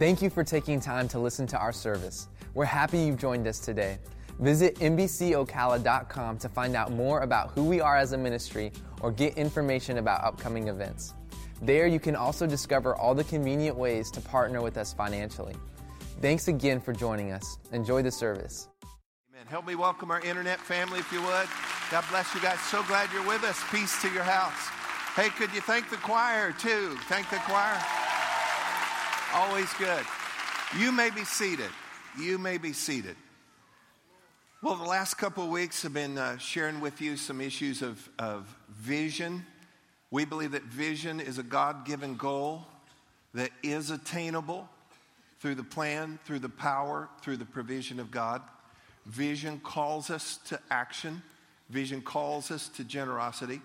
Thank you for taking time to listen to our service. We're happy you've joined us today. Visit NBCOcala.com to find out more about who we are as a ministry or get information about upcoming events. There, you can also discover all the convenient ways to partner with us financially. Thanks again for joining us. Enjoy the service. Amen. Help me welcome our internet family, if you would. God bless you guys. So glad you're with us. Peace to your house. Hey, could you thank the choir too? Thank the choir. Always good. You may be seated. You may be seated. Well, the last couple of weeks have been uh, sharing with you some issues of, of vision. We believe that vision is a God given goal that is attainable through the plan, through the power, through the provision of God. Vision calls us to action, vision calls us to generosity.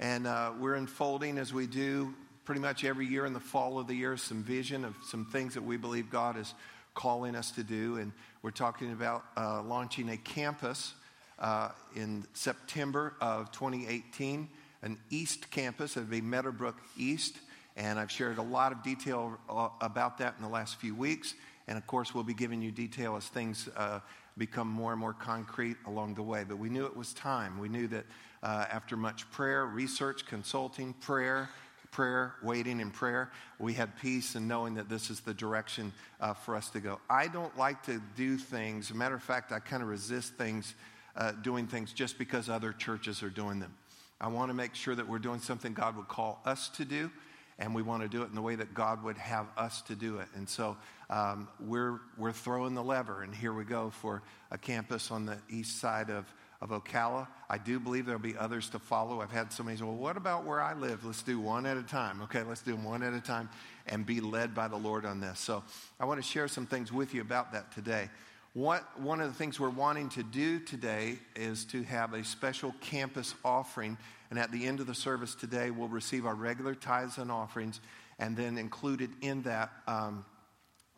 And uh, we're unfolding as we do pretty much every year in the fall of the year some vision of some things that we believe God is calling us to do. And we're talking about uh, launching a campus uh, in September of 2018, an East campus. It would be Meadowbrook East. And I've shared a lot of detail uh, about that in the last few weeks. And of course, we'll be giving you detail as things uh, become more and more concrete along the way. But we knew it was time. We knew that uh, after much prayer, research, consulting, prayer, prayer, waiting in prayer, we had peace and knowing that this is the direction uh, for us to go. I don't like to do things, matter of fact, I kind of resist things, uh, doing things just because other churches are doing them. I want to make sure that we're doing something God would call us to do, and we want to do it in the way that God would have us to do it. And so um, we're, we're throwing the lever, and here we go for a campus on the east side of of Ocala. I do believe there'll be others to follow. I've had somebody say, well, what about where I live? Let's do one at a time. Okay, let's do them one at a time and be led by the Lord on this. So I want to share some things with you about that today. What, one of the things we're wanting to do today is to have a special campus offering. And at the end of the service today, we'll receive our regular tithes and offerings. And then included in that, um,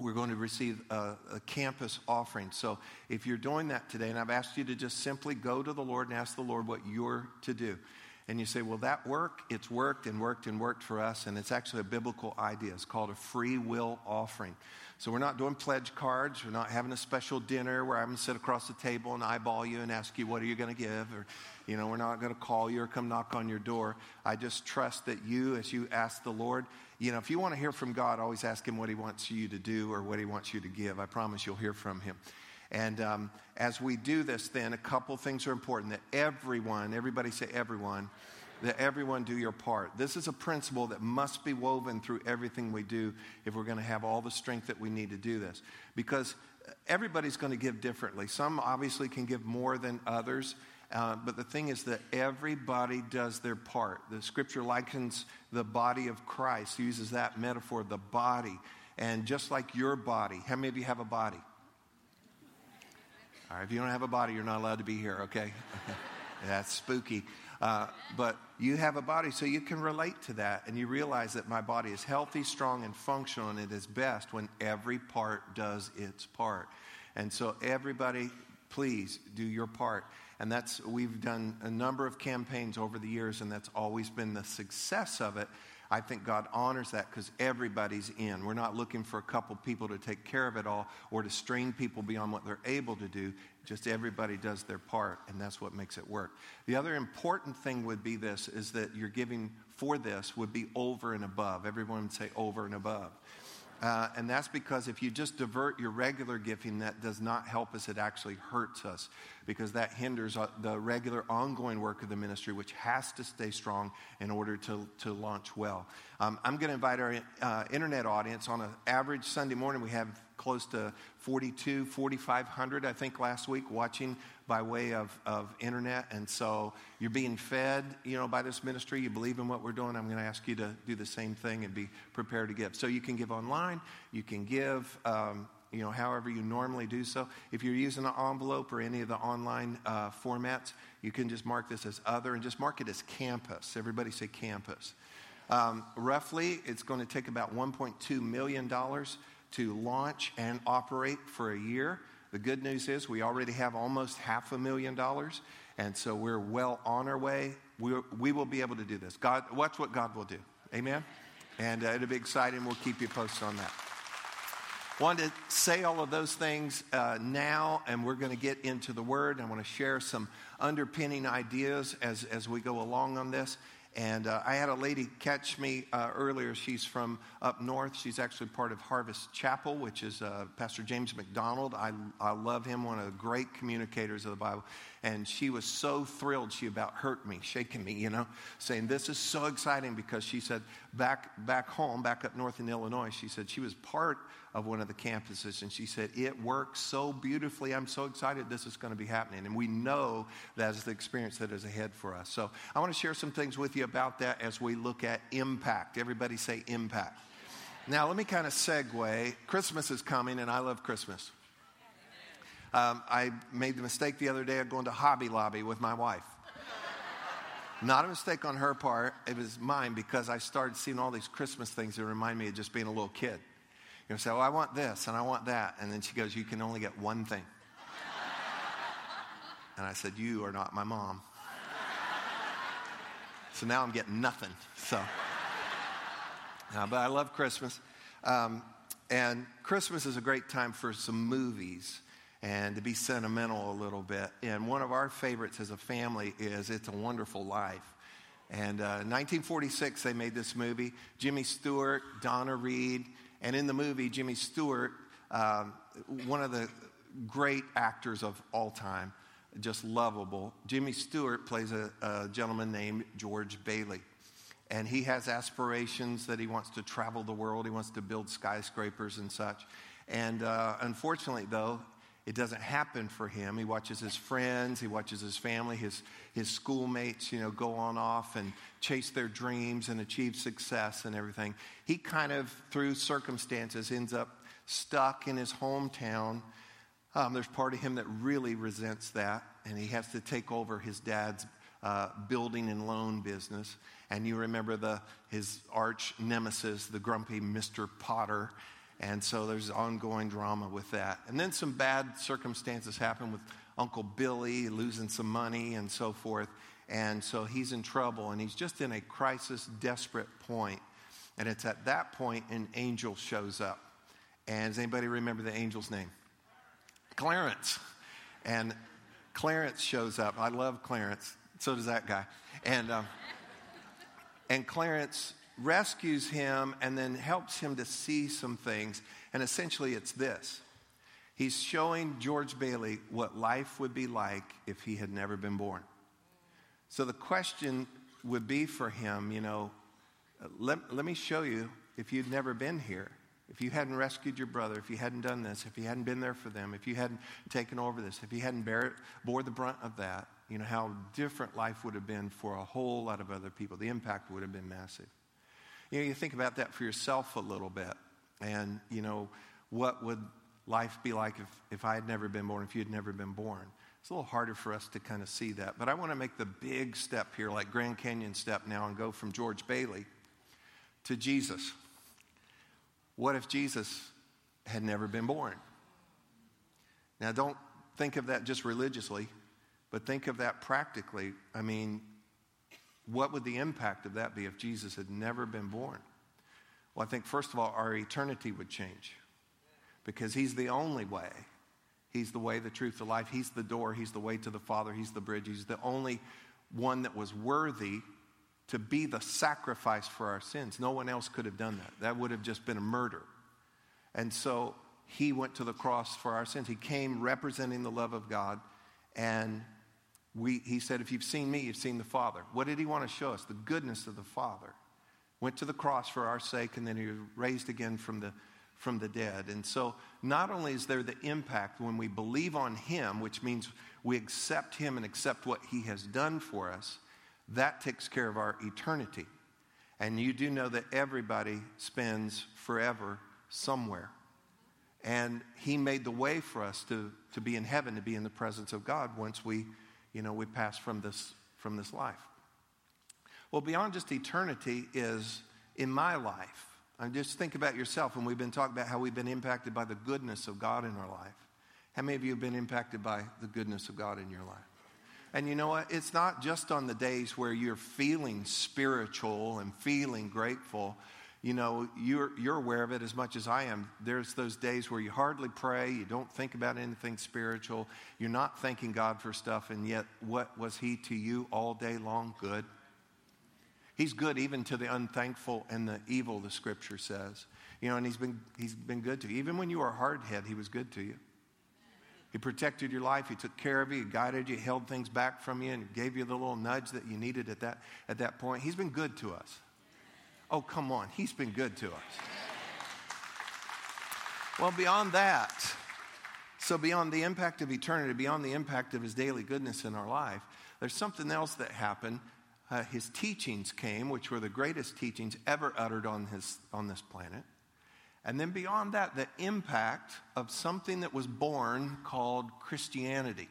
we're going to receive a, a, campus offering. So if you're doing that today, and I've asked you to just simply go to the Lord and ask the Lord what you're to do. And you say, well, that work, it's worked and worked and worked for us, and it's actually a biblical idea. It's called a free will offering. So we're not doing pledge cards. We're not having a special dinner where I'm going to sit across the table and eyeball you and ask you, what are you going to give? Or, you know, we're not going to call you or come knock on your door. I just trust that you, as you ask the Lord, you know, if you want to hear from God, always ask Him what He wants you to do or what He wants you to give. I promise you'll hear from Him. And um, as we do this, then, a couple things are important that everyone, everybody say everyone, that everyone do your part. This is a principle that must be woven through everything we do if we're going to have all the strength that we need to do this. Because everybody's going to give differently. Some obviously can give more than others. Uh, but the thing is that everybody does their part. The scripture likens the body of Christ, uses that metaphor, the body. And just like your body, how many of you have a body? All right, if you don't have a body, you're not allowed to be here, okay? That's spooky. Uh, but you have a body, so you can relate to that, and you realize that my body is healthy, strong, and functional, and it is best when every part does its part. And so, everybody, please do your part. And that's, we've done a number of campaigns over the years, and that's always been the success of it. I think God honors that because everybody's in. We're not looking for a couple people to take care of it all or to strain people beyond what they're able to do. Just everybody does their part, and that's what makes it work. The other important thing would be this is that your giving for this would be over and above. Everyone would say over and above. Uh, and that's because if you just divert your regular giving, that does not help us. It actually hurts us because that hinders uh, the regular ongoing work of the ministry, which has to stay strong in order to, to launch well. Um, I'm going to invite our uh, internet audience on an average Sunday morning. We have close to 42, 4,500, I think, last week watching by way of, of internet. And so you're being fed, you know, by this ministry. You believe in what we're doing. I'm going to ask you to do the same thing and be prepared to give. So you can give online. You can give, um, you know, however you normally do so. If you're using an envelope or any of the online uh, formats, you can just mark this as other and just mark it as campus. Everybody say campus. Um, roughly, it's going to take about $1.2 million to launch and operate for a year. The good news is we already have almost half a million dollars, and so we're well on our way. we we will be able to do this. God, watch what God will do. Amen? And uh, it'll be exciting. We'll keep you posted on that. wanted to say all of those things uh, now, and we're going to get into the Word. I want to share some underpinning ideas as, as we go along on this. And uh, I had a lady catch me uh, earlier. She's from up north. She's actually part of Harvest Chapel, which is uh, Pastor James MacDonald. I, I love him, one of the great communicators of the Bible. And she was so thrilled. She about hurt me, shaking me, you know, saying, This is so exciting because she said, back, back home, back up north in Illinois, she said she was part of one of the campuses. And she said, It works so beautifully. I'm so excited this is going to be happening. And we know that is the experience that is ahead for us. So I want to share some things with you about that as we look at impact. Everybody say impact. Now, let me kind of segue. Christmas is coming, and I love Christmas. Um, I made the mistake the other day of going to Hobby Lobby with my wife. Not a mistake on her part, it was mine because I started seeing all these Christmas things that remind me of just being a little kid. You know, say, oh, I want this and I want that. And then she goes, You can only get one thing. And I said, You are not my mom. So now I'm getting nothing. So, uh, but I love Christmas. Um, and Christmas is a great time for some movies and to be sentimental a little bit. And one of our favorites as a family is It's a Wonderful Life. And uh, 1946, they made this movie. Jimmy Stewart, Donna Reed, and in the movie, Jimmy Stewart, um, one of the great actors of all time, just lovable. Jimmy Stewart plays a, a gentleman named George Bailey. And he has aspirations that he wants to travel the world, he wants to build skyscrapers and such. And uh, unfortunately, though, it doesn't happen for him. He watches his friends, he watches his family, his, his schoolmates, you know, go on off and chase their dreams and achieve success and everything. He kind of, through circumstances, ends up stuck in his hometown. Um, there's part of him that really resents that, and he has to take over his dad's uh, building and loan business. And you remember the, his arch nemesis, the grumpy Mr. Potter and so there's ongoing drama with that. And then some bad circumstances happen with Uncle Billy losing some money and so forth. And so he's in trouble and he's just in a crisis, desperate point. And it's at that point an angel shows up. And does anybody remember the angel's name? Clarence. And Clarence shows up. I love Clarence. So does that guy. And, um, and Clarence rescues him and then helps him to see some things. And essentially, it's this He's showing George Bailey what life would be like if he had never been born. So the question would be for him, you know, let, let me show you if you'd never been here, if you hadn't rescued your brother, if you hadn't done this, if you hadn't been there for them, if you hadn't taken over this, if you hadn't bear, bore the brunt of that, you know, how different life would have been for a whole lot of other people. The impact would have been massive. You know, you think about that for yourself a little bit. And, you know, what would life be like if, if I had never been born, if you had never been born? It's a little harder for us to kind of see that. But I want to make the big step here, like Grand Canyon step now, and go from George Bailey to Jesus. What if Jesus had never been born? Now, don't think of that just religiously, but think of that practically. I mean, what would the impact of that be if Jesus had never been born? Well, I think, first of all, our eternity would change because He's the only way. He's the way, the truth, the life. He's the door. He's the way to the Father. He's the bridge. He's the only one that was worthy to be the sacrifice for our sins. No one else could have done that. That would have just been a murder. And so he went to the cross for our sins. He came representing the love of God and we, he said, If you've seen me, you've seen the Father. What did he want to show us? The goodness of the Father. Went to the cross for our sake, and then he was raised again from the, from the dead. And so, not only is there the impact when we believe on him, which means we accept him and accept what he has done for us, that takes care of our eternity. And you do know that everybody spends forever somewhere. And he made the way for us to, to be in heaven, to be in the presence of God once we you know, we pass from this, from this life. Well, beyond just eternity is in my life. I just think about yourself, and we've been talking about how we've been impacted by the goodness of God in our life. How many of you have been impacted by the goodness of God in your life? And you know what? It's not just on the days where you're feeling spiritual and feeling grateful. You know, you're, you're aware of it as much as I am. There's those days where you hardly pray, you don't think about anything spiritual, you're not thanking God for stuff, and yet what was He to you all day long? Good. He's good even to the unthankful and the evil, the scripture says. You know, and He's been, he's been good to you. Even when you were a hardhead, He was good to you. He protected your life. He took care of you. He guided you. He held things back from you and gave you the little nudge that you needed at that, at that point. He's been good to us. Oh, come on. He's been good to us. Well, beyond that, so beyond the impact of eternity, beyond the impact of his daily goodness in our life, there's something else that happened. Uh, his teachings came, which were the greatest teachings ever uttered on, his, on this planet. And then beyond that, the impact of something that was born called Christianity.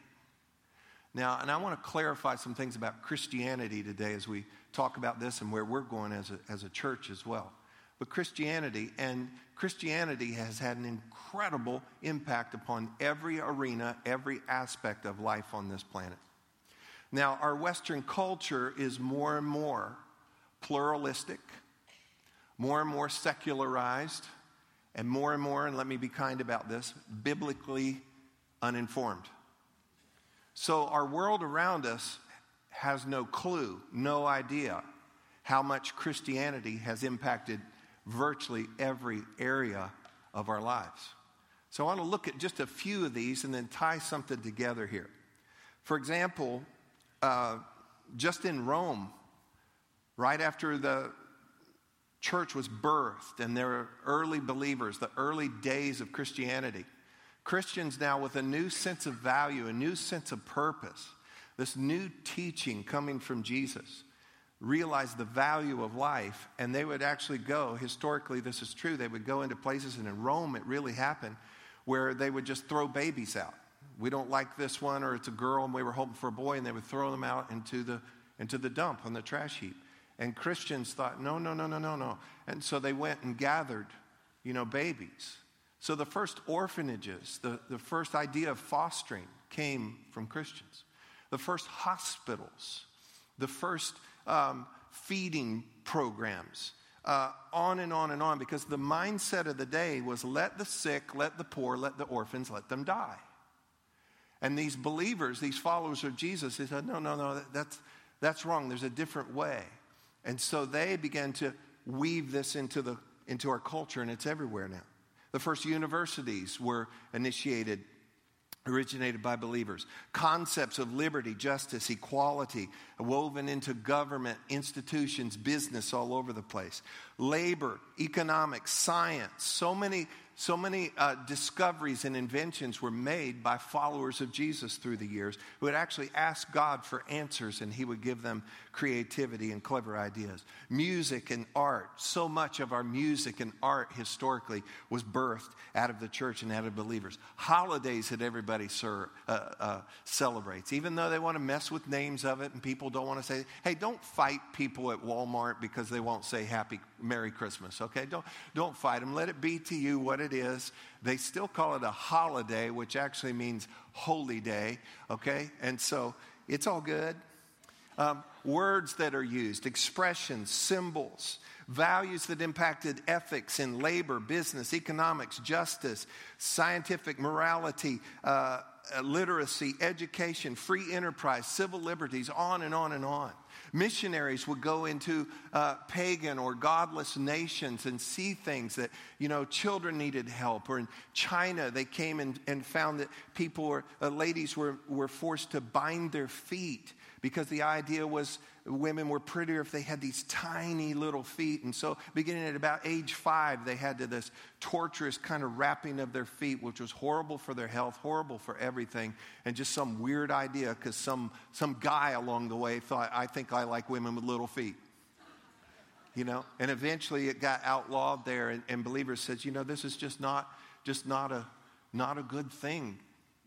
Now, and I want to clarify some things about Christianity today as we talk about this and where we're going as a, as a church as well. But Christianity, and Christianity has had an incredible impact upon every arena, every aspect of life on this planet. Now, our Western culture is more and more pluralistic, more and more secularized and more and more, and let me be kind about this, biblically uninformed. So our world around us has no clue, no idea how much Christianity has impacted virtually every area of our lives. So I want to look at just a few of these and then tie something together here. For example, uh, just in Rome, right after the church was birthed and there were early believers, the early days of Christianity. Christians now with a new sense of value, a new sense of purpose, this new teaching coming from Jesus, realized the value of life. And they would actually go, historically, this is true, they would go into places, and in Rome it really happened, where they would just throw babies out. We don't like this one, or it's a girl, and we were hoping for a boy, and they would throw them out into the, into the dump on the trash heap. And Christians thought, no, no, no, no, no, no. And so they went and gathered, you know, babies. So the first orphanages, the, the first idea of fostering came from Christians. The first hospitals, the first um, feeding programs, uh, on and on and on, because the mindset of the day was let the sick, let the poor, let the orphans, let them die. And these believers, these followers of Jesus, they said, no, no, no, that's, that's wrong. There's a different way. And so they began to weave this into, the, into our culture, and it's everywhere now. The first universities were initiated, originated by believers. Concepts of liberty, justice, equality, woven into government, institutions, business all over the place. Labor, economics, science, so many so many uh, discoveries and inventions were made by followers of Jesus through the years who would actually ask God for answers and He would give them creativity and clever ideas. Music and art, so much of our music and art historically was birthed out of the church and out of believers. Holidays that everybody uh, uh, celebrates, even though they want to mess with names of it and people don't want to say, hey, don't fight people at Walmart because they won't say Happy Merry Christmas, okay? Don't, don't fight them. Let it be to you what it is. They still call it a holiday, which actually means holy day, okay? And so it's all good. Um, words that are used, expressions, symbols, values that impacted ethics in labor, business, economics, justice, scientific morality, uh, literacy, education, free enterprise, civil liberties, on and on and on. Missionaries would go into uh, pagan or godless nations and see things that, you know, children needed help. Or in China, they came and, and found that people were, uh, ladies were, were forced to bind their feet because the idea was women were prettier if they had these tiny little feet. And so, beginning at about age five, they had to this torturous kind of wrapping of their feet, which was horrible for their health, horrible for everything, and just some weird idea because some, some guy along the way thought, I think I like women with little feet. You know, and eventually it got outlawed there, and, and believers said, you know, this is just not, just not a, not a good thing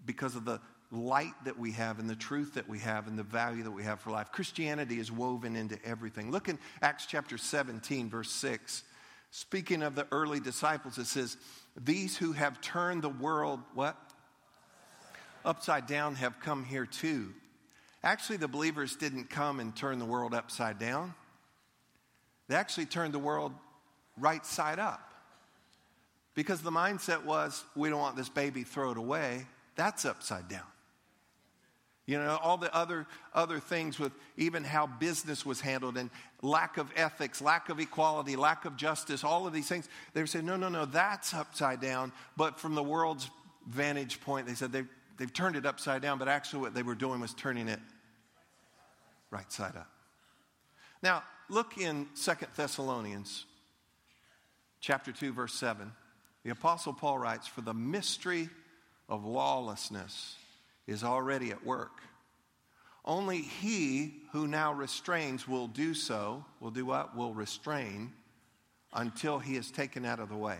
because of the light that we have and the truth that we have and the value that we have for life. Christianity is woven into everything. Look in Acts chapter 17, verse 6. Speaking of the early disciples, it says, These who have turned the world, what? Upside down have come here too. Actually, the believers didn't come and turn the world upside down. They actually turned the world right side up. Because the mindset was, we don't want this baby thrown away. That's upside down. You know, all the other, other things with even how business was handled and lack of ethics, lack of equality, lack of justice, all of these things. They were saying, no, no, no, that's upside down. But from the world's vantage point, they said they've, they've turned it upside down, but actually what they were doing was turning it right side up. Now, look in Second Thessalonians chapter 2, verse 7. The Apostle Paul writes, For the mystery of lawlessness is already at work. Only he who now restrains will do so, will do what? Will restrain until he is taken out of the way.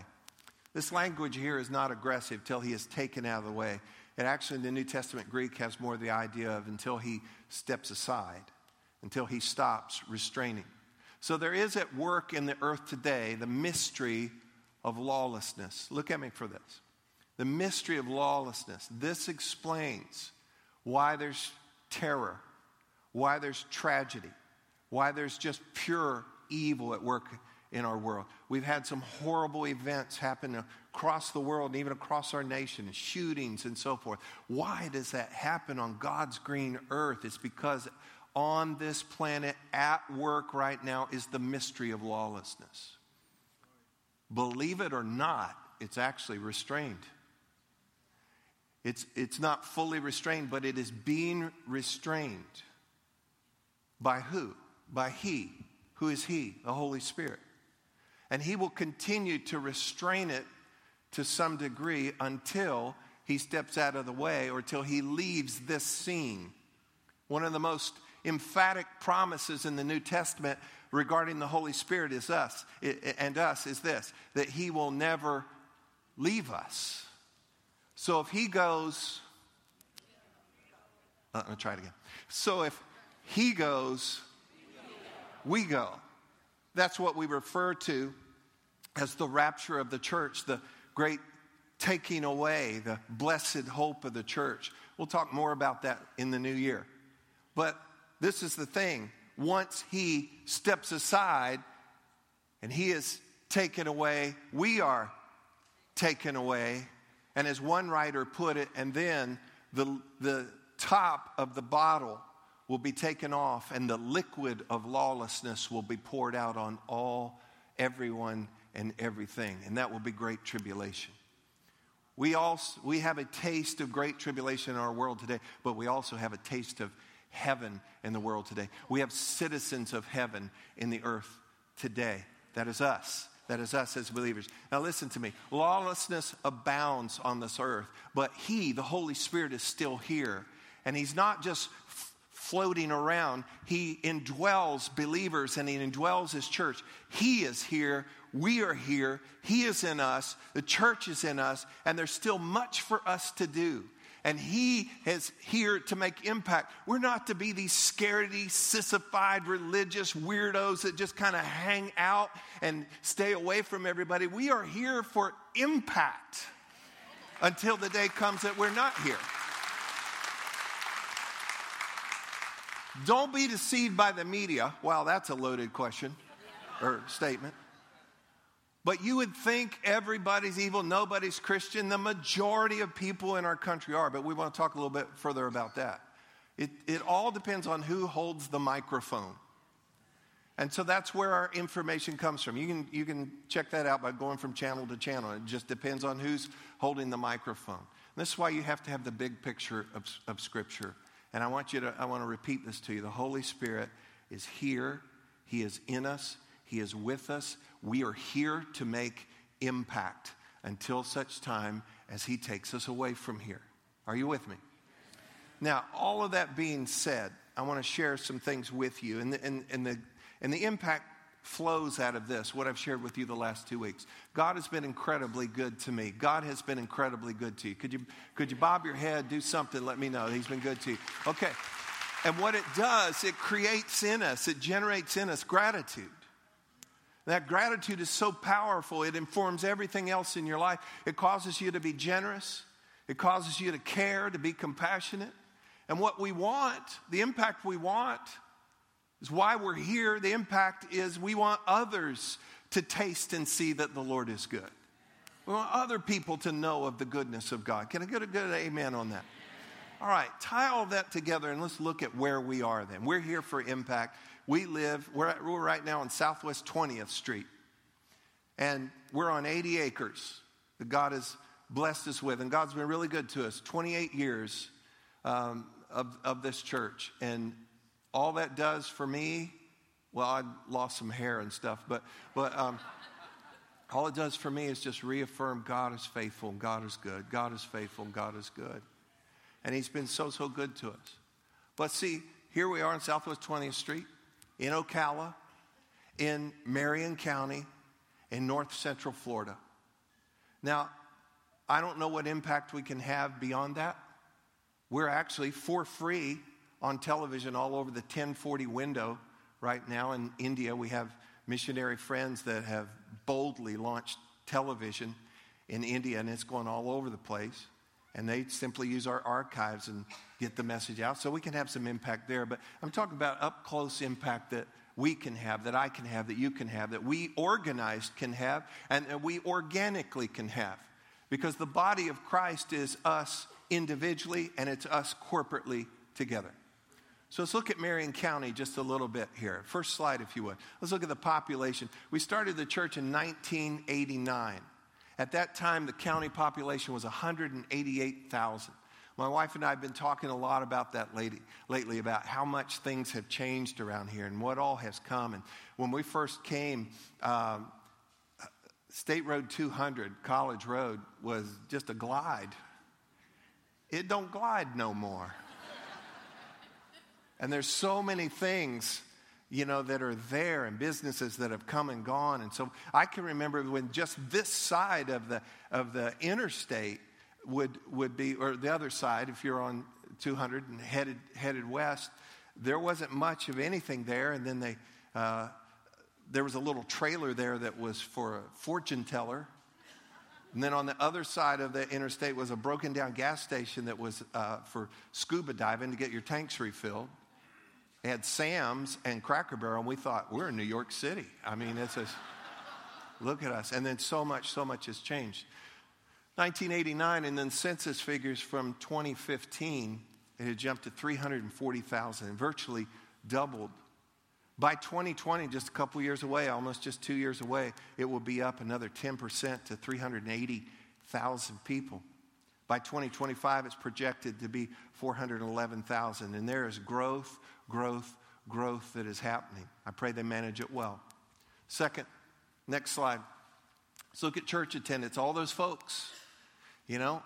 This language here is not aggressive till he is taken out of the way. It actually, in the New Testament Greek, has more the idea of until he steps aside, until he stops restraining. So there is at work in the earth today the mystery of lawlessness. Look at me for this the mystery of lawlessness. This explains why there's terror, why there's tragedy, why there's just pure evil at work in our world. We've had some horrible events happen across the world and even across our nation, shootings and so forth. Why does that happen on God's green earth? It's because on this planet at work right now is the mystery of lawlessness. Believe it or not, it's actually restrained. It's, it's not fully restrained, but it is being restrained. By who? By He. Who is He? The Holy Spirit. And He will continue to restrain it to some degree until He steps out of the way or till He leaves this scene. One of the most emphatic promises in the New Testament regarding the Holy Spirit is us and us is this that He will never leave us. So if he goes, uh, let me try it again. So if he goes, we go. That's what we refer to as the rapture of the church, the great taking away, the blessed hope of the church. We'll talk more about that in the new year. But this is the thing once he steps aside and he is taken away, we are taken away and as one writer put it, and then the, the top of the bottle will be taken off, and the liquid of lawlessness will be poured out on all, everyone, and everything. And that will be great tribulation. We, also, we have a taste of great tribulation in our world today, but we also have a taste of heaven in the world today. We have citizens of heaven in the earth today. That is us. That is us as believers. Now, listen to me. Lawlessness abounds on this earth, but He, the Holy Spirit, is still here. And He's not just f- floating around, He indwells believers and He indwells His church. He is here. We are here. He is in us. The church is in us. And there's still much for us to do and He is here to make impact. We're not to be these scaredy, sissified religious weirdos that just kind of hang out and stay away from everybody. We are here for impact until the day comes that we're not here. Don't be deceived by the media. Wow, that's a loaded question or statement. But you would think everybody's evil, nobody's Christian. The majority of people in our country are, but we want to talk a little bit further about that. It, it all depends on who holds the microphone. And so that's where our information comes from. You can, you can check that out by going from channel to channel. It just depends on who's holding the microphone. And this is why you have to have the big picture of, of Scripture. And I want you to, I want to repeat this to you. The Holy Spirit is here, He is in us, He is with us. We are here to make impact until such time as He takes us away from here. Are you with me? Now, all of that being said, I want to share some things with you. And the, and, and, the, and the impact flows out of this, what I've shared with you the last two weeks. God has been incredibly good to me. God has been incredibly good to you. Could you, could you bob your head, do something, let me know He's been good to you? Okay. And what it does, it creates in us, it generates in us gratitude. That gratitude is so powerful, it informs everything else in your life. It causes you to be generous, it causes you to care, to be compassionate. And what we want, the impact we want, is why we're here. The impact is we want others to taste and see that the Lord is good. We want other people to know of the goodness of God. Can I get a good amen on that? All right, tie all that together and let's look at where we are then. We're here for impact. We live, we're, at, we're right now on Southwest 20th Street, and we're on 80 acres that God has blessed us with. And God's been really good to us 28 years um, of, of this church. And all that does for me, well, I lost some hair and stuff, but, but um, all it does for me is just reaffirm God is faithful, God is good, God is faithful, God is good. And He's been so, so good to us. But see, here we are in Southwest 20th Street, in Ocala, in Marion County, in north central Florida. Now, I don't know what impact we can have beyond that. We're actually for free on television all over the 1040 window right now in India. We have missionary friends that have boldly launched television in India, and it's going all over the place. And they simply use our archives and get the message out. So we can have some impact there. But I'm talking about up close impact that we can have, that I can have, that you can have, that we organized can have, and that we organically can have. Because the body of Christ is us individually and it's us corporately together. So let's look at Marion County just a little bit here. First slide, if you would. Let's look at the population. We started the church in 1989. At that time, the county population was 188,000. My wife and I have been talking a lot about that lady, lately, about how much things have changed around here and what all has come. And when we first came, um, State Road 200, College Road, was just a glide. It don't glide no more. and there's so many things, you know, that are there and businesses that have come and gone. And so I can remember when just this side of the of the interstate would would be, or the other side, if you're on 200 and headed headed west, there wasn't much of anything there. And then they uh, there was a little trailer there that was for a fortune teller. And then on the other side of the interstate was a broken down gas station that was uh, for scuba diving to get your tanks refilled. It had Sam's and Cracker Barrel, and we thought, we're in New York City. I mean, it's a, look at us. And then so much, so much has changed. 1989, and then census figures from 2015, it had jumped to 340,000 and virtually doubled by 2020, just a couple years away, almost just two years away, it will be up another 10% to 380,000 people. By 2025, it's projected to be 411,000. And there is growth, growth, growth that is happening. I pray they manage it well. Second, next slide. Let's look at church attendance. All those folks, you know,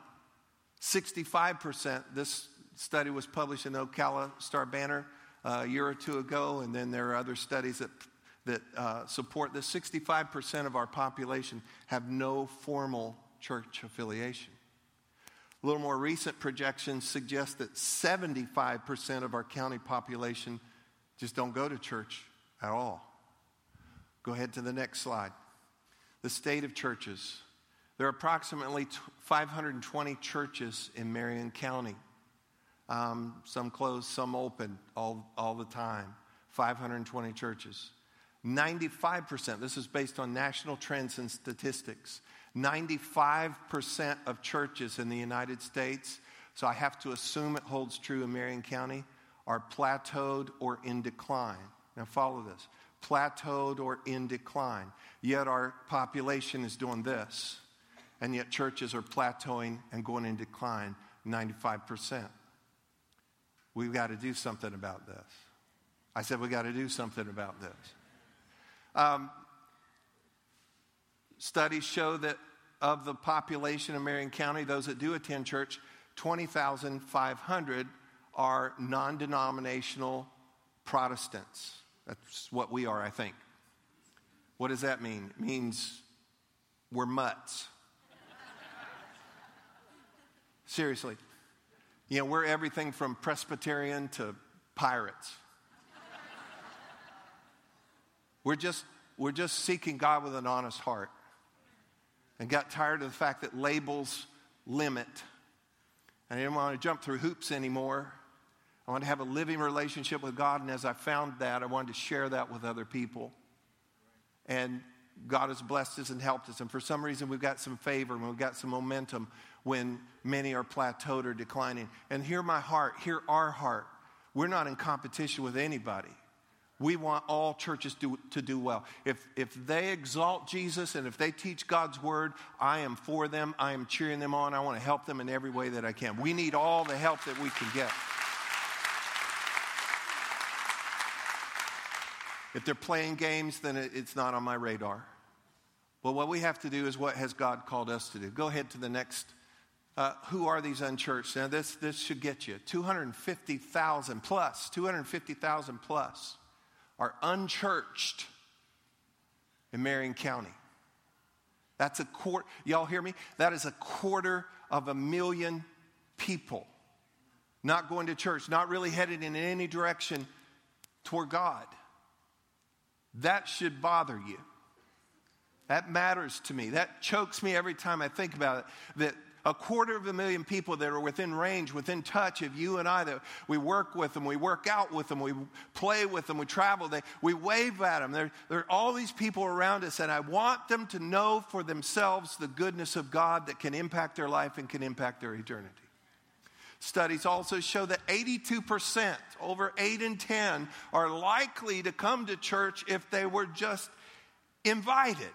65%. This study was published in Ocala Star Banner a year or two ago, and then there are other studies that, that uh, support this. 65% of our population have no formal church affiliation. A little more recent projections suggest that 75% of our county population just don't go to church at all. Go ahead to the next slide. The state of churches. There are approximately 520 churches in Marion County. Um, some closed, some open all, all the time. 520 churches. 95%, this is based on national trends and statistics. 95% of churches in the United States, so I have to assume it holds true in Marion County, are plateaued or in decline. Now, follow this plateaued or in decline. Yet our population is doing this, and yet churches are plateauing and going in decline 95%. We've got to do something about this. I said, we've got to do something about this. Um, studies show that of the population of Marion County, those that do attend church, 20,500 are non denominational Protestants. That's what we are, I think. What does that mean? It means we're mutts. Seriously. You know, we're everything from Presbyterian to pirates. we're just we're just seeking God with an honest heart. And got tired of the fact that labels limit. And I didn't want to jump through hoops anymore. I wanted to have a living relationship with God, and as I found that, I wanted to share that with other people. And God has blessed us and helped us. And for some reason, we've got some favor and we've got some momentum when many are plateaued or declining. And hear my heart, hear our heart. We're not in competition with anybody. We want all churches to, to do well. If, if they exalt Jesus and if they teach God's word, I am for them. I am cheering them on. I want to help them in every way that I can. We need all the help that we can get. If they're playing games, then it's not on my radar. But what we have to do is what has God called us to do. Go ahead to the next. Uh, who are these unchurched? Now, this, this should get you 250,000 plus, 250,000 plus are unchurched in Marion County. That's a quarter, y'all hear me? That is a quarter of a million people not going to church, not really headed in any direction toward God. That should bother you. That matters to me. That chokes me every time I think about it. That a quarter of a million people that are within range, within touch of you and I, that we work with them, we work out with them, we play with them, we travel, they, we wave at them. There, there are all these people around us, and I want them to know for themselves the goodness of God that can impact their life and can impact their eternity. Studies also show that 82%, over 8 in 10, are likely to come to church if they were just invited.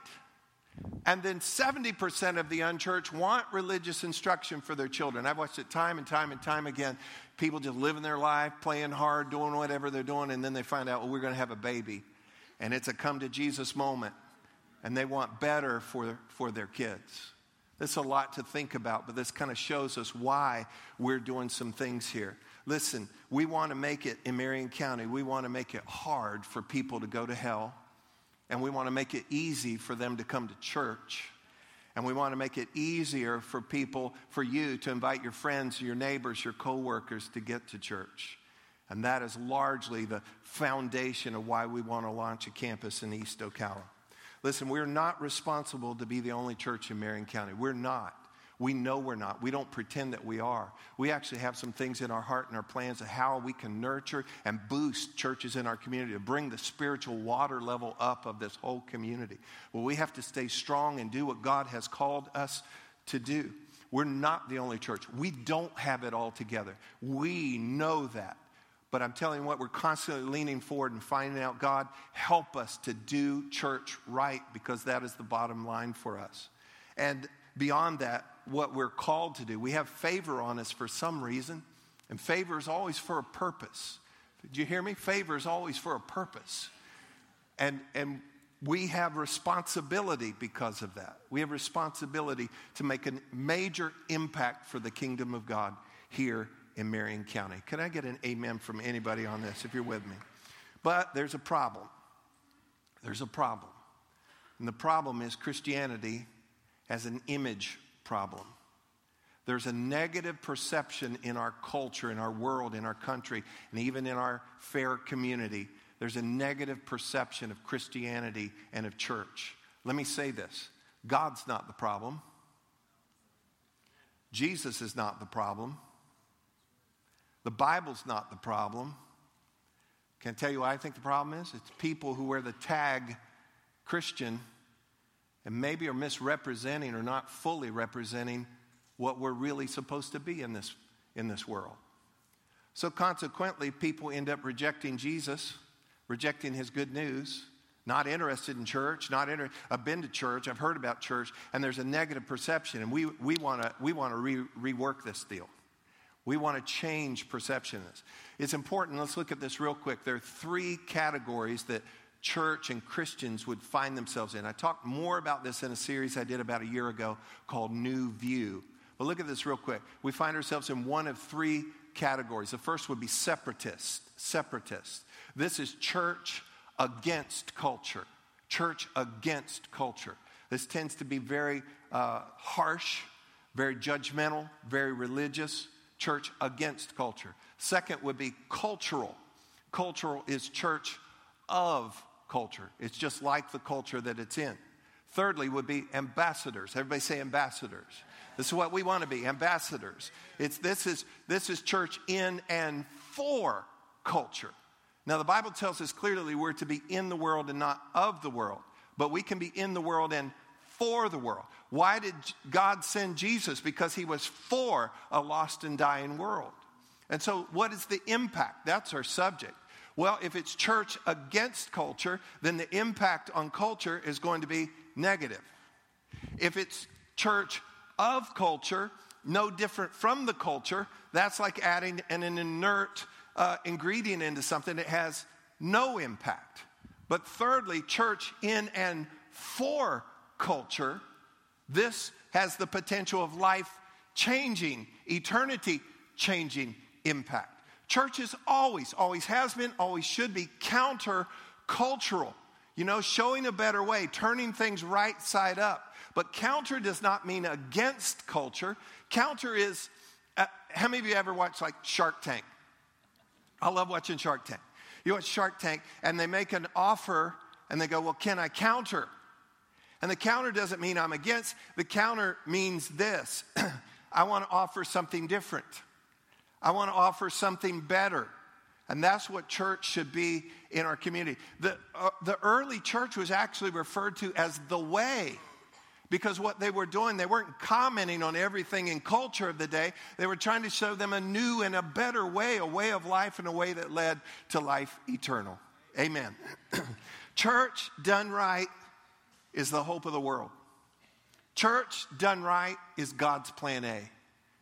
And then 70% of the unchurched want religious instruction for their children. I've watched it time and time and time again. People just living their life, playing hard, doing whatever they're doing, and then they find out, well, we're going to have a baby. And it's a come to Jesus moment. And they want better for, for their kids. That's a lot to think about, but this kind of shows us why we're doing some things here. Listen, we want to make it in Marion County, we want to make it hard for people to go to hell and we want to make it easy for them to come to church. And we want to make it easier for people, for you to invite your friends, your neighbors, your coworkers to get to church. And that is largely the foundation of why we want to launch a campus in East Ocala. Listen, we're not responsible to be the only church in Marion County. We're not. We know we're not. We don't pretend that we are. We actually have some things in our heart and our plans of how we can nurture and boost churches in our community to bring the spiritual water level up of this whole community. Well, we have to stay strong and do what God has called us to do. We're not the only church. We don't have it all together. We know that. But I'm telling you what, we're constantly leaning forward and finding out God, help us to do church right because that is the bottom line for us. And beyond that, what we're called to do. We have favor on us for some reason, and favor is always for a purpose. Did you hear me? Favor is always for a purpose. And, and we have responsibility because of that. We have responsibility to make a major impact for the kingdom of God here in Marion County. Can I get an amen from anybody on this if you're with me? But there's a problem. There's a problem. And the problem is Christianity has an image problem. There's a negative perception in our culture, in our world, in our country, and even in our fair community. There's a negative perception of Christianity and of church. Let me say this God's not the problem, Jesus is not the problem, the Bible's not the problem. Can I tell you what I think the problem is? It's people who wear the tag Christian and maybe are misrepresenting or not fully representing what we're really supposed to be in this, in this world. So consequently, people end up rejecting Jesus, rejecting his good news, not interested in church, not inter- I've been to church, I've heard about church, and there's a negative perception, and we, we want to we wanna re- rework this deal. We want to change perception. It's important, let's look at this real quick. There are three categories that church and Christians would find themselves in. I talked more about this in a series I did about a year ago called New View. But look at this real quick. We find ourselves in one of three categories. The first would be separatist. Separatist. This is church against culture. Church against culture. This tends to be very uh, harsh, very judgmental, very religious. Church against culture. Second would be cultural. Cultural is church of culture. It's just like the culture that it's in. Thirdly, would be ambassadors. Everybody say ambassadors. This is what we want to be ambassadors. It's, this, is, this is church in and for culture. Now, the Bible tells us clearly we're to be in the world and not of the world. but we can be in the world and for the world. Why did God send Jesus? Because he was for a lost and dying world. And so, what is the impact? That's our subject. Well, if it's church against culture, then the impact on culture is going to be negative. If it's church of culture, no different from the culture, that's like adding an, an inert uh, ingredient into something that has no impact. But thirdly, church in and for culture, this has the potential of life changing, eternity changing impact. Church is always, always has been, always should be counter cultural. You know, showing a better way, turning things right side up. But counter does not mean against culture. Counter is, uh, how many of you ever watched like Shark Tank? I love watching Shark Tank. You watch Shark Tank and they make an offer and they go, Well, can I counter? And the counter doesn't mean I'm against, the counter means this I want to offer something different. I want to offer something better. And that's what church should be in our community. The, uh, the early church was actually referred to as the way because what they were doing, they weren't commenting on everything in culture of the day. They were trying to show them a new and a better way, a way of life and a way that led to life eternal. Amen. church done right is the hope of the world. Church done right is God's plan A.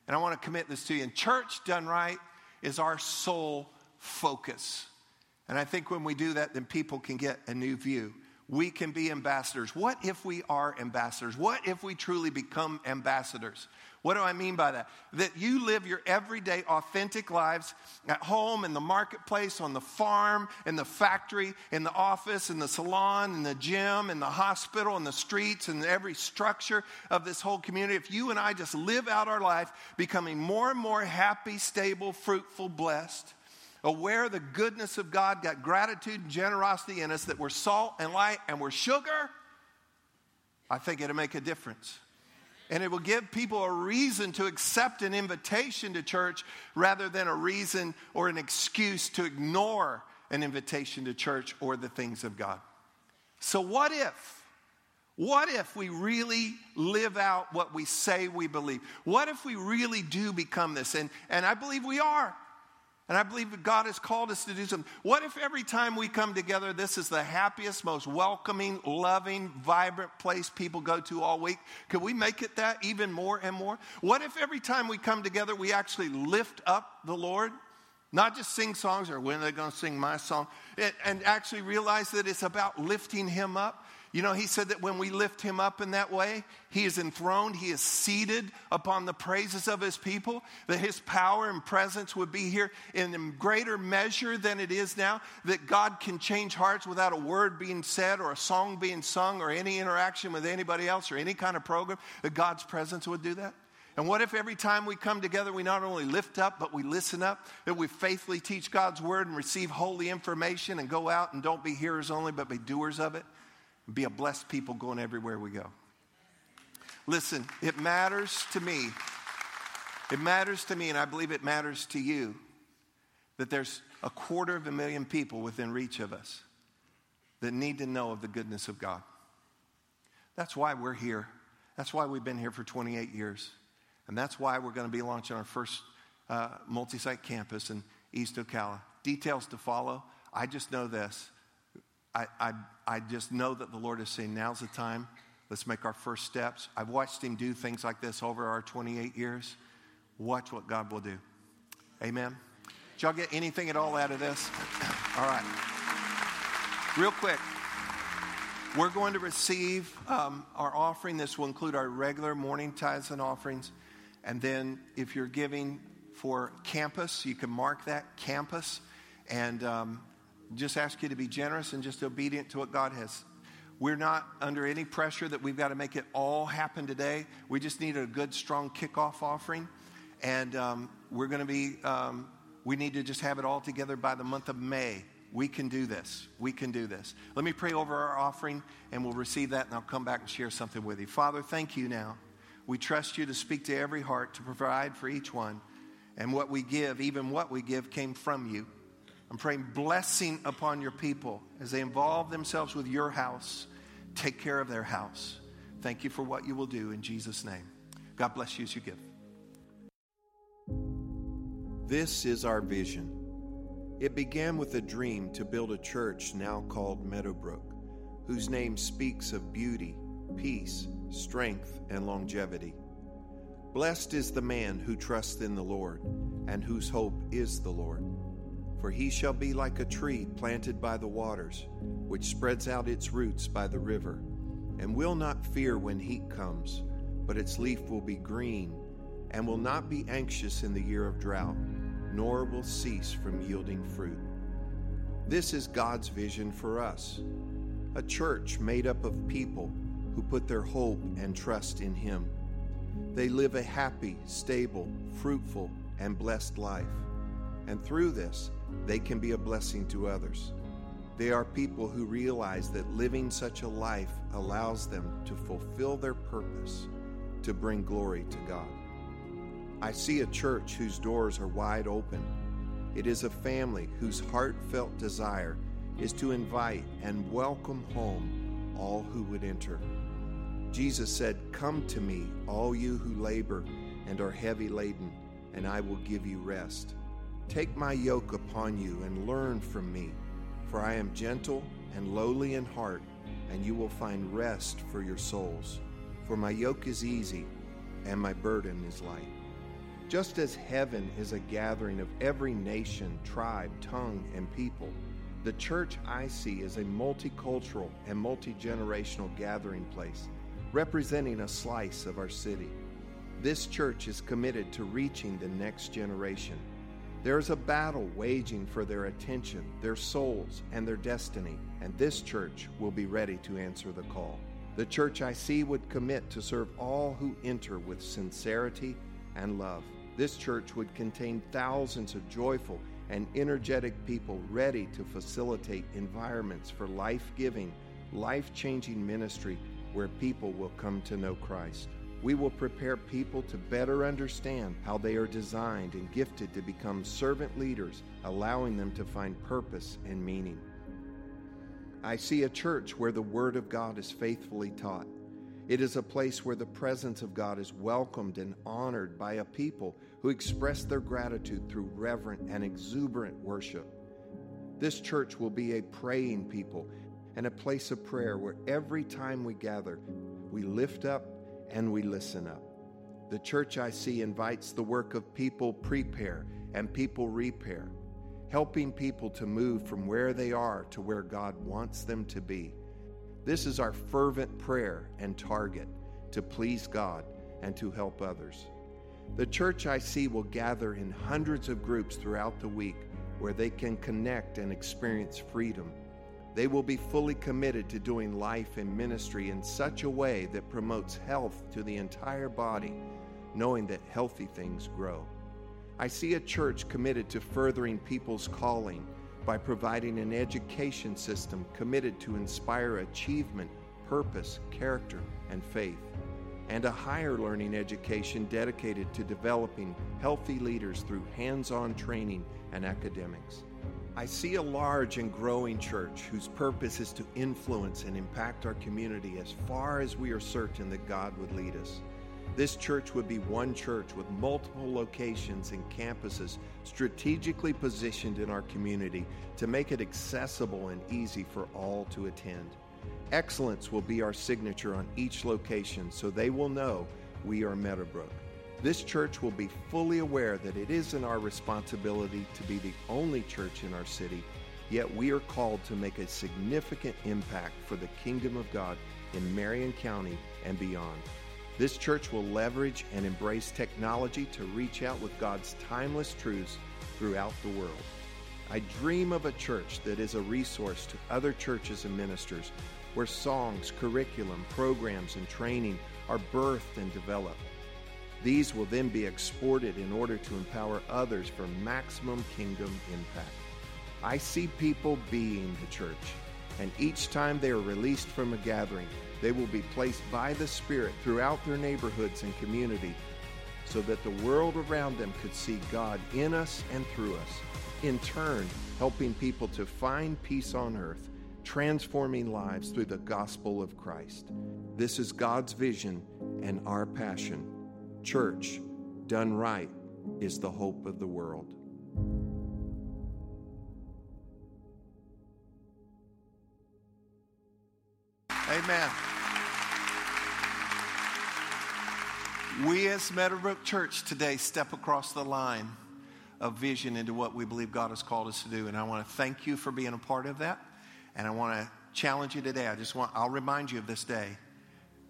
And I want to commit this to you. And church done right is our sole focus. And I think when we do that, then people can get a new view. We can be ambassadors. What if we are ambassadors? What if we truly become ambassadors? What do I mean by that? That you live your everyday, authentic lives at home, in the marketplace, on the farm, in the factory, in the office, in the salon, in the gym, in the hospital, in the streets, in every structure of this whole community. If you and I just live out our life becoming more and more happy, stable, fruitful, blessed, aware of the goodness of God, got gratitude and generosity in us, that we're salt and light and we're sugar, I think it'll make a difference and it will give people a reason to accept an invitation to church rather than a reason or an excuse to ignore an invitation to church or the things of God. So, what if? What if we really live out what we say we believe? What if we really do become this? And, and I believe we are. And I believe that God has called us to do something. What if every time we come together, this is the happiest, most welcoming, loving, vibrant place people go to all week? Could we make it that even more and more? What if every time we come together, we actually lift up the Lord? Not just sing songs or when they're they going to sing my song, and actually realize that it's about lifting Him up. You know, he said that when we lift him up in that way, he is enthroned, he is seated upon the praises of his people, that his power and presence would be here in greater measure than it is now, that God can change hearts without a word being said or a song being sung or any interaction with anybody else or any kind of program, that God's presence would do that. And what if every time we come together, we not only lift up, but we listen up, that we faithfully teach God's word and receive holy information and go out and don't be hearers only, but be doers of it? Be a blessed people going everywhere we go. Listen, it matters to me. It matters to me, and I believe it matters to you, that there's a quarter of a million people within reach of us that need to know of the goodness of God. That's why we're here. That's why we've been here for 28 years. And that's why we're going to be launching our first uh, multi site campus in East Ocala. Details to follow. I just know this I, I, I just know that the Lord is saying, now's the time. Let's make our first steps. I've watched Him do things like this over our 28 years. Watch what God will do. Amen. Did y'all get anything at all out of this? all right. Real quick. We're going to receive um, our offering. This will include our regular morning tithes and offerings. And then if you're giving for campus, you can mark that campus. And um, just ask you to be generous and just obedient to what God has. We're not under any pressure that we've got to make it all happen today. We just need a good, strong kickoff offering. And um, we're going to be, um, we need to just have it all together by the month of May. We can do this. We can do this. Let me pray over our offering and we'll receive that and I'll come back and share something with you. Father, thank you now. We trust you to speak to every heart, to provide for each one. And what we give, even what we give, came from you. I'm praying blessing upon your people as they involve themselves with your house Take care of their house. Thank you for what you will do in Jesus' name. God bless you as you give. This is our vision. It began with a dream to build a church now called Meadowbrook, whose name speaks of beauty, peace, strength, and longevity. Blessed is the man who trusts in the Lord and whose hope is the Lord. For he shall be like a tree planted by the waters, which spreads out its roots by the river, and will not fear when heat comes, but its leaf will be green, and will not be anxious in the year of drought, nor will cease from yielding fruit. This is God's vision for us a church made up of people who put their hope and trust in Him. They live a happy, stable, fruitful, and blessed life. And through this, they can be a blessing to others. They are people who realize that living such a life allows them to fulfill their purpose to bring glory to God. I see a church whose doors are wide open. It is a family whose heartfelt desire is to invite and welcome home all who would enter. Jesus said, Come to me, all you who labor and are heavy laden, and I will give you rest. Take my yoke upon you and learn from me, for I am gentle and lowly in heart, and you will find rest for your souls. For my yoke is easy and my burden is light. Just as heaven is a gathering of every nation, tribe, tongue, and people, the church I see is a multicultural and multi generational gathering place representing a slice of our city. This church is committed to reaching the next generation. There is a battle waging for their attention, their souls, and their destiny, and this church will be ready to answer the call. The church I see would commit to serve all who enter with sincerity and love. This church would contain thousands of joyful and energetic people ready to facilitate environments for life giving, life changing ministry where people will come to know Christ. We will prepare people to better understand how they are designed and gifted to become servant leaders, allowing them to find purpose and meaning. I see a church where the Word of God is faithfully taught. It is a place where the presence of God is welcomed and honored by a people who express their gratitude through reverent and exuberant worship. This church will be a praying people and a place of prayer where every time we gather, we lift up and we listen up. The church I see invites the work of people prepare and people repair, helping people to move from where they are to where God wants them to be. This is our fervent prayer and target to please God and to help others. The church I see will gather in hundreds of groups throughout the week where they can connect and experience freedom they will be fully committed to doing life and ministry in such a way that promotes health to the entire body, knowing that healthy things grow. I see a church committed to furthering people's calling by providing an education system committed to inspire achievement, purpose, character, and faith, and a higher learning education dedicated to developing healthy leaders through hands on training and academics. I see a large and growing church whose purpose is to influence and impact our community as far as we are certain that God would lead us. This church would be one church with multiple locations and campuses strategically positioned in our community to make it accessible and easy for all to attend. Excellence will be our signature on each location so they will know we are Meadowbrook. This church will be fully aware that it isn't our responsibility to be the only church in our city, yet we are called to make a significant impact for the kingdom of God in Marion County and beyond. This church will leverage and embrace technology to reach out with God's timeless truths throughout the world. I dream of a church that is a resource to other churches and ministers where songs, curriculum, programs, and training are birthed and developed. These will then be exported in order to empower others for maximum kingdom impact. I see people being the church, and each time they are released from a gathering, they will be placed by the Spirit throughout their neighborhoods and community so that the world around them could see God in us and through us, in turn, helping people to find peace on earth transforming lives through the gospel of Christ. This is God's vision and our passion. Church, done right, is the hope of the world. Amen. We as Meadowbrook Church today step across the line of vision into what we believe God has called us to do. And I want to thank you for being a part of that. And I want to challenge you today. I just want, I'll remind you of this day.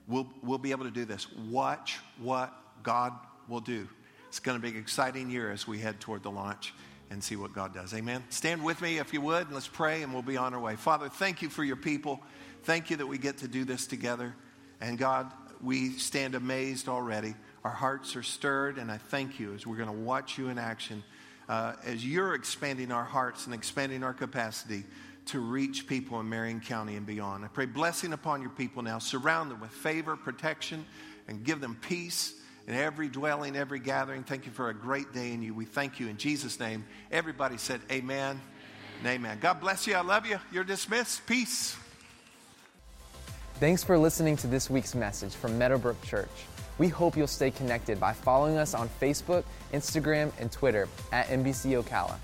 We'll, we'll be able to do this. Watch what God will do. It's going to be an exciting year as we head toward the launch and see what God does. Amen. Stand with me if you would, and let's pray, and we'll be on our way. Father, thank you for your people. Thank you that we get to do this together. And God, we stand amazed already. Our hearts are stirred, and I thank you as we're going to watch you in action, uh, as you're expanding our hearts and expanding our capacity to reach people in Marion County and beyond. I pray blessing upon your people now. Surround them with favor, protection, and give them peace in every dwelling, every gathering. Thank you for a great day in you. We thank you in Jesus' name. Everybody said, Amen. Amen. God bless you. I love you. You're dismissed. Peace. Thanks for listening to this week's message from Meadowbrook Church. We hope you'll stay connected by following us on Facebook, Instagram, and Twitter at MBC Ocala.